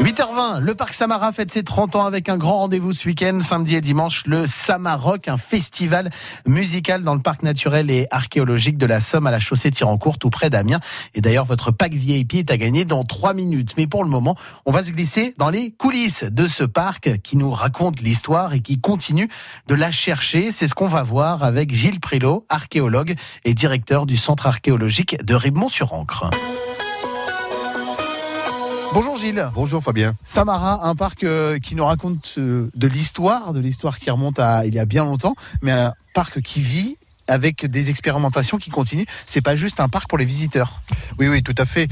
8h20, le parc Samara fête ses 30 ans avec un grand rendez-vous ce week-end, samedi et dimanche, le Samaroc, un festival musical dans le parc naturel et archéologique de la Somme à la chaussée Tirancourt, tout près d'Amiens. Et d'ailleurs, votre pack VIP est à gagner dans 3 minutes. Mais pour le moment, on va se glisser dans les coulisses de ce parc qui nous raconte l'histoire et qui continue de la chercher. C'est ce qu'on va voir avec Gilles Prilot, archéologue et directeur du centre archéologique de Ribemont-sur-Ancre. Bonjour Gilles. Bonjour Fabien. Samara, un parc euh, qui nous raconte euh, de l'histoire, de l'histoire qui remonte à il y a bien longtemps, mais un parc qui vit avec des expérimentations qui continuent. C'est pas juste un parc pour les visiteurs. Oui, oui, tout à fait.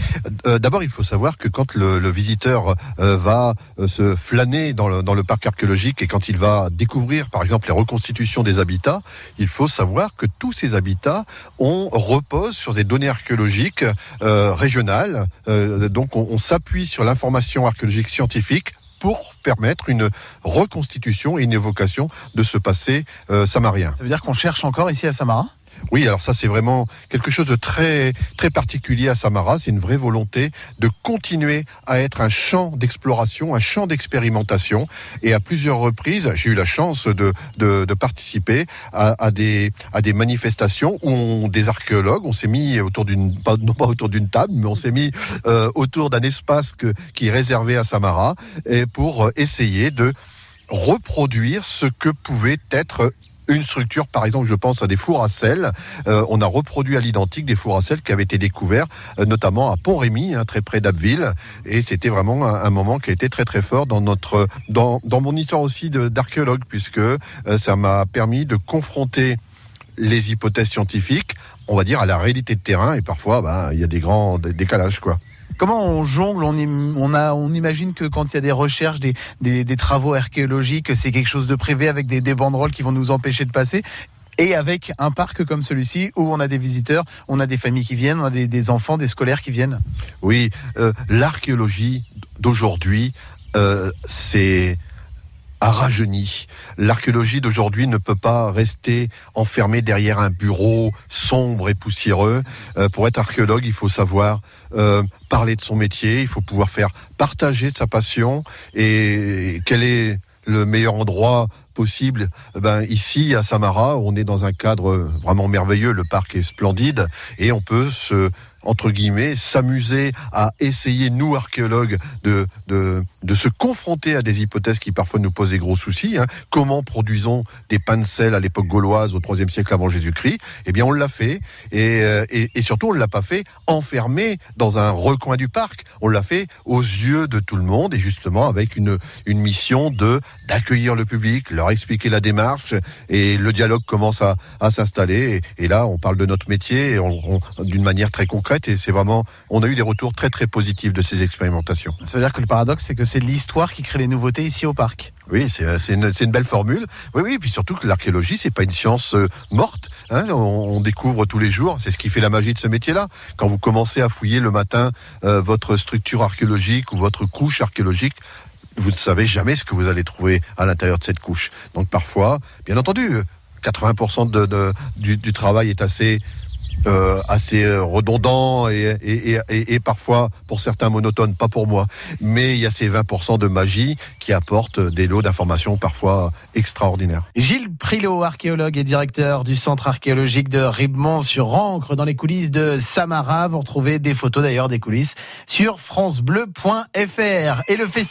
Euh, d'abord, il faut savoir que quand le, visiteur euh, va euh, se flâner dans le, parc archéologique et quand il va découvrir, par exemple, les reconstitutions des habitats, il faut savoir que tous ces habitats on repose sur des données archéologiques régionales. donc, on, on s'appuie sur l'information archéologique scientifique pour permettre une reconstitution et une évocation de ce passé euh, samarien. Ça veut dire qu'on cherche encore ici à Samara oui, alors ça c'est vraiment quelque chose de très très particulier à Samara. C'est une vraie volonté de continuer à être un champ d'exploration, un champ d'expérimentation. Et à plusieurs reprises, j'ai eu la chance de, de, participer à, des à des manifestations où des archéologues, on s'est mis autour d'une non pas autour d'une table, mais on s'est mis euh, autour d'un espace qui est réservé à Samara et pour essayer de reproduire ce que pouvait être une structure, par exemple, je pense à des fours à sel. Euh, on a reproduit à l'identique des fours à sel qui avaient été découverts, euh, notamment à Pont-Rémy, hein, très près d'Abbeville. Et c'était vraiment un, moment qui a été très très fort dans notre, dans, dans mon histoire aussi d'archéologue, puisque euh, ça m'a permis de confronter les hypothèses scientifiques, on va dire, à la réalité de terrain. Et parfois, ben, il y a des grands décalages, quoi. Comment on jongle on, a, on imagine que quand il y a des recherches, des, des, travaux archéologiques, c'est quelque chose de privé avec des, des banderoles qui vont nous empêcher de passer et avec un parc comme celui-ci où on a des visiteurs, on a des familles qui viennent, on a des, enfants, des scolaires qui viennent. Oui, euh, l'archéologie d'aujourd'hui, euh, c'est a rajeuni. L'archéologie d'aujourd'hui ne peut pas rester enfermée derrière un bureau sombre et poussiéreux. Euh, pour être archéologue, il faut savoir euh, parler de son métier, il faut pouvoir faire partager sa passion et quel est le meilleur endroit possible? Eh ben, ici, à Samara, on est dans un cadre vraiment merveilleux. Le parc est splendide et on peut se entre guillemets, s'amuser à essayer, nous archéologues, de, de, se confronter à des hypothèses qui parfois nous posent des gros soucis. Hein. Comment produisons des pains de sel à l'époque gauloise, au IIIe siècle avant Jésus-Christ? Eh bien, on l'a fait. Et, euh, et, et, surtout, on ne l'a pas fait enfermé dans un recoin du parc. On l'a fait aux yeux de tout le monde et justement avec une, une mission de d'accueillir le public, leur expliquer la démarche et le dialogue commence à, s'installer. Et, et, là, on parle de notre métier d'une manière très concrète et c'est vraiment, on a eu des retours très très positifs de ces expérimentations. Ça veut dire que le paradoxe, c'est que c'est l'histoire qui crée les nouveautés ici au parc. Oui, c'est une, une, belle formule. Oui, oui, et puis surtout que l'archéologie, c'est pas une science euh, morte. Hein. on, découvre tous les jours. C'est ce qui fait la magie de ce métier-là. Quand vous commencez à fouiller le matin euh, votre structure archéologique ou votre couche archéologique, vous ne savez jamais ce que vous allez trouver à l'intérieur de cette couche. Donc parfois, bien entendu, 80% de, de, du, du travail est assez euh, assez euh, redondant et, et, parfois pour certains monotone, pas pour moi. Mais il y a ces 20% de magie qui apportent des lots d'informations parfois extraordinaires. Gilles Prilot, archéologue et directeur du centre archéologique de Ribemont sur Ancre dans les coulisses de Samara. Vous retrouvez des photos d'ailleurs des coulisses sur francebleu.fr. Et le festival